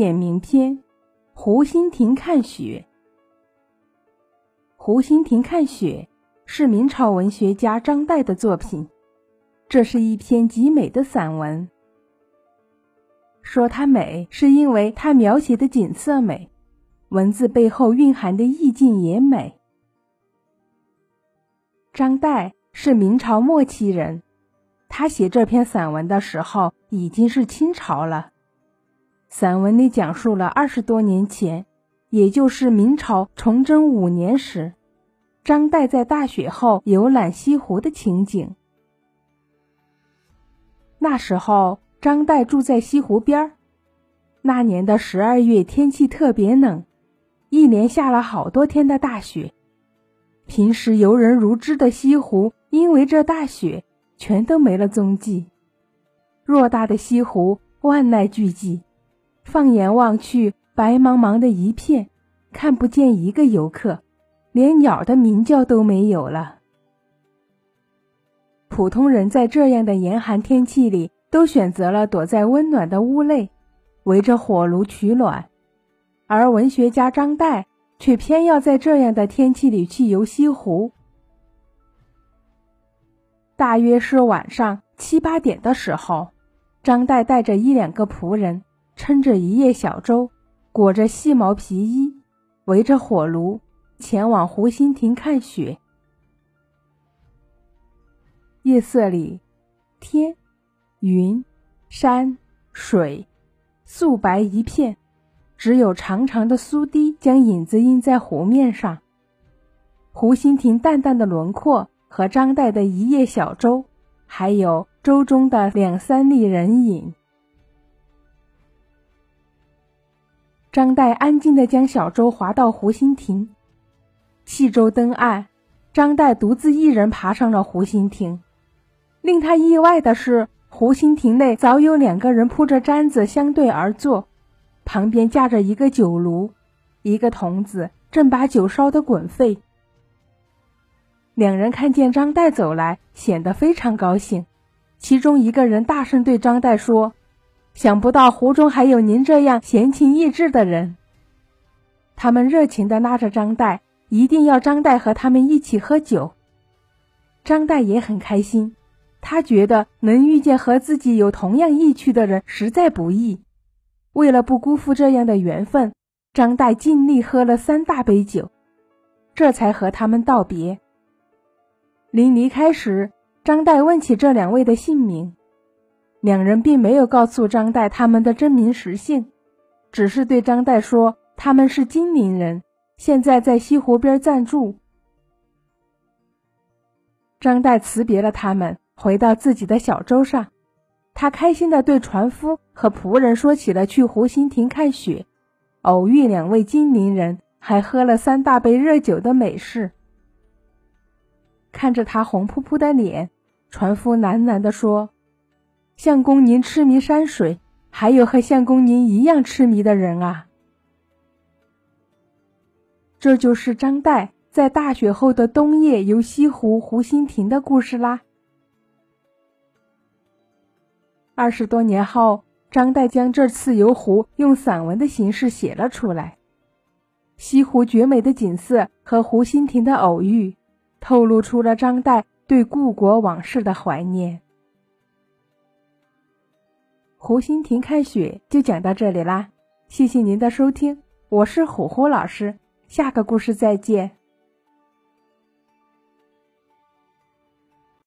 典名篇《湖心亭看雪》。《湖心亭看雪》是明朝文学家张岱的作品，这是一篇极美的散文。说它美，是因为它描写的景色美，文字背后蕴含的意境也美。张岱是明朝末期人，他写这篇散文的时候已经是清朝了。散文里讲述了二十多年前。也就是明朝崇祯五年时，张岱在大雪后游览西湖的情景。那时候，张岱住在西湖边儿。那年的十二月，天气特别冷，一连下了好多天的大雪。平时游人如织的西湖，因为这大雪，全都没了踪迹。偌大的西湖，万籁俱寂，放眼望去。白茫茫的一片，看不见一个游客，连鸟的鸣叫都没有了。普通人在这样的严寒天气里，都选择了躲在温暖的屋内，围着火炉取暖，而文学家张岱却偏要在这样的天气里去游西湖。大约是晚上七八点的时候，张岱带着一两个仆人，撑着一叶小舟。裹着细毛皮衣，围着火炉，前往湖心亭看雪。夜色里，天、云、山、水，素白一片，只有长长的苏堤将影子印在湖面上。湖心亭淡淡的轮廓和张岱的一叶小舟，还有舟中的两三粒人影。张岱安静地将小舟划到湖心亭，细舟登岸，张岱独自一人爬上了湖心亭。令他意外的是，湖心亭内早有两个人铺着毡子相对而坐，旁边架着一个酒炉，一个童子正把酒烧得滚沸。两人看见张岱走来，显得非常高兴，其中一个人大声对张岱说。想不到湖中还有您这样闲情逸致的人。他们热情地拉着张岱，一定要张岱和他们一起喝酒。张岱也很开心，他觉得能遇见和自己有同样意趣的人实在不易。为了不辜负这样的缘分，张岱尽力喝了三大杯酒，这才和他们道别。临离开时，张岱问起这两位的姓名。两人并没有告诉张岱他们的真名实姓，只是对张岱说他们是金陵人，现在在西湖边暂住。张岱辞别了他们，回到自己的小舟上，他开心地对船夫和仆人说起了去湖心亭看雪、偶遇两位金陵人，还喝了三大杯热酒的美事。看着他红扑扑的脸，船夫喃喃地说。相公，您痴迷山水，还有和相公您一样痴迷的人啊！这就是张岱在大雪后的冬夜游西湖湖心亭的故事啦。二十多年后，张岱将这次游湖用散文的形式写了出来。西湖绝美的景色和湖心亭的偶遇，透露出了张岱对故国往事的怀念。湖心亭看雪就讲到这里啦，谢谢您的收听，我是虎虎老师，下个故事再见。